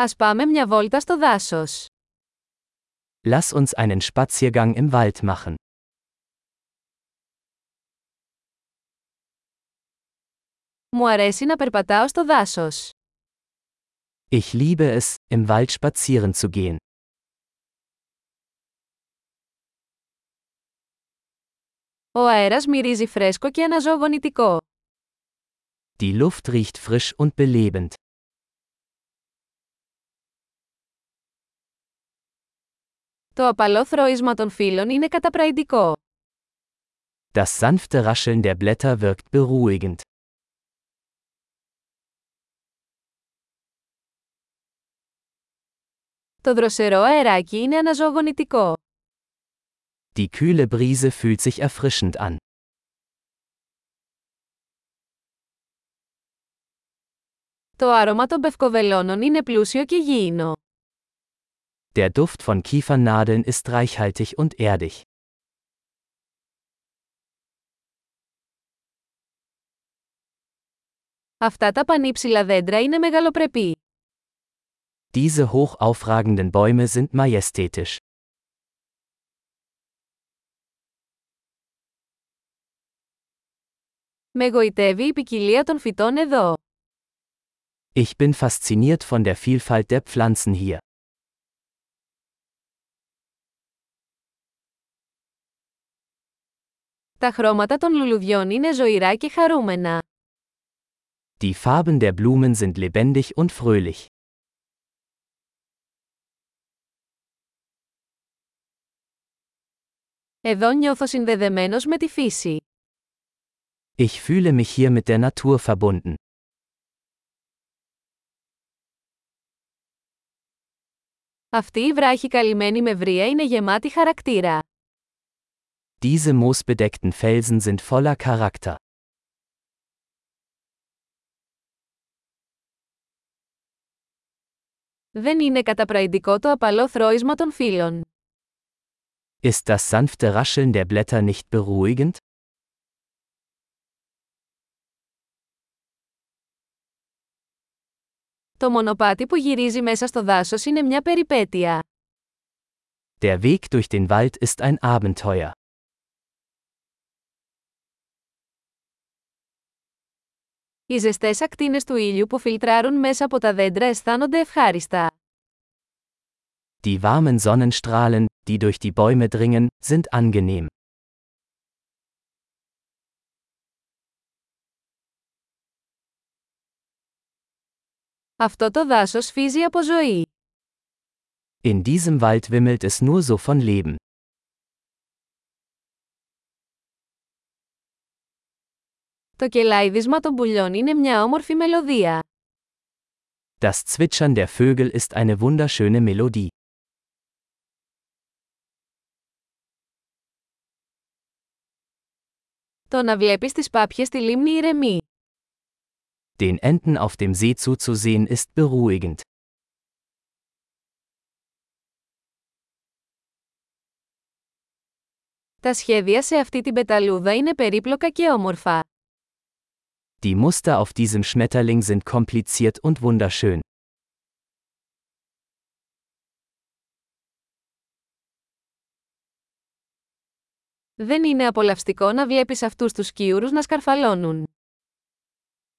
Ας πάμε μια βόλτα στο δάσος. Lass uns einen Spaziergang im Wald machen. Μου αρέσει να περπατάω στο δάσος. Ich liebe es, im Wald spazieren zu gehen. Ο αέρας μυρίζει φρέσκο και αναζωογονητικό. Die Luft riecht frisch und belebend. Το απαλό θρώισμα των φύλων είναι καταπραϊντικό. Das sanfte Rascheln der Blätter wirkt beruhigend. Το δροσερό αεράκι είναι αναζωογονητικό. Die kühle Brise fühlt sich erfrischend an. Το άρωμα των πευκοβελώνων είναι πλούσιο και γήινο. Der Duft von Kiefernadeln ist reichhaltig und erdig. Αυτά τα πανύψηλα δέντρα είναι μεγαλοπρεπή. Diese hoch aufragenden Bäume sind majestätisch. Με γοητεύει η ποικιλία των φυτών εδώ. Ich bin fasziniert von der Vielfalt der Pflanzen hier. Τα χρώματα των λουλουδιών είναι ζωηρά και χαρούμενα. Die Farben der Blumen sind lebendig und fröhlich. Εδώ νιώθω συνδεδεμένος με τη φύση. Ich fühle mich hier mit der Natur verbunden. Αυτή η βράχη καλυμμένη με βρύα είναι γεμάτη χαρακτήρα. Diese moosbedeckten Felsen sind voller Charakter. Δεν είναι καταπραϊντικό το απαλό θρώισμα των φύλων. Ist das sanfte Rascheln der Blätter nicht beruhigend? Το μονοπάτι που γυρίζει μέσα στο δάσος είναι μια περιπέτεια. Der Weg durch den Wald ist ein Abenteuer. Οι ζεστές ακτίνες του ήλιου που φιλτράρουν μέσα από τα δέντρα αισθάνονται ευχάριστα. Die warmen Sonnenstrahlen, die durch die Bäume dringen, sind angenehm. Αυτό το δάσος φύζει από ζωή. In diesem Wald wimmelt es nur so von Leben. Το κελάιδισμα των πουλιών είναι μια όμορφη μελωδία. Das Zwitschern der Vögel ist eine wunderschöne Melodie. Το να βλέπεις τις πάπιες στη λίμνη ηρεμεί. Den Enten auf dem See zuzusehen ist beruhigend. Τα σχέδια σε αυτή την πεταλούδα είναι περίπλοκα και όμορφα. Die Muster auf diesem Schmetterling sind kompliziert und wunderschön. Δεν είναι απολαυστικό να βλέπεις αυτούς τους σκιούρους να σκαρφαλώνουν.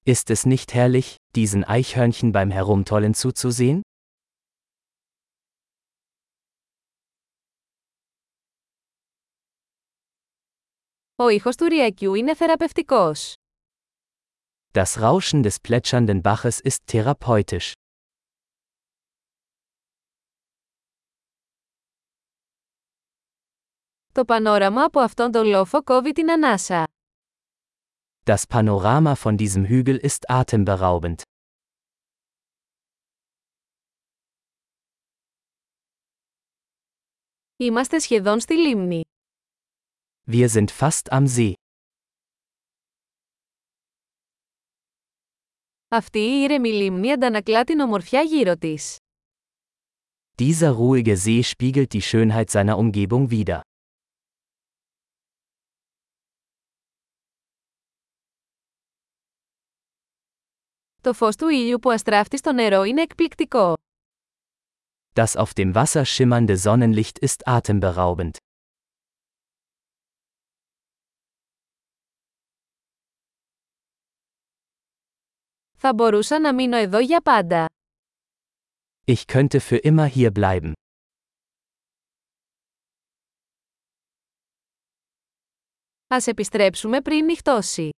Ist es nicht herrlich, diesen Eichhörnchen beim Herumtollen zuzusehen? Ο ήχος του ριακιού είναι θεραπευτικός. Das Rauschen des plätschernden Baches ist therapeutisch. Το πανόραμα από αυτόν τον λόφο κόβει την ανάσα. Das Panorama von diesem Hügel ist atemberaubend. Είμαστε σχεδόν στη λίμνη. Wir sind fast am See. Αυτή η ήρεμη λίμνη αντανακλά την ομορφιά γύρω της. Dieser ruhige See spiegelt die Schönheit seiner Umgebung wider. Το φως του ήλιου που αστράφτει στο νερό είναι εκπληκτικό. Das auf dem Wasser schimmernde Sonnenlicht ist atemberaubend. Θα μπορούσα να μείνω εδώ για πάντα. Ich könnte für immer hier bleiben. Ας επιστρέψουμε πριν νυχτώσει.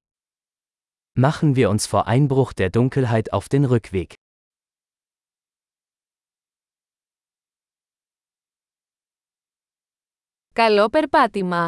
Machen wir uns vor Einbruch der Dunkelheit auf den Rückweg. Καλό περπάτημα!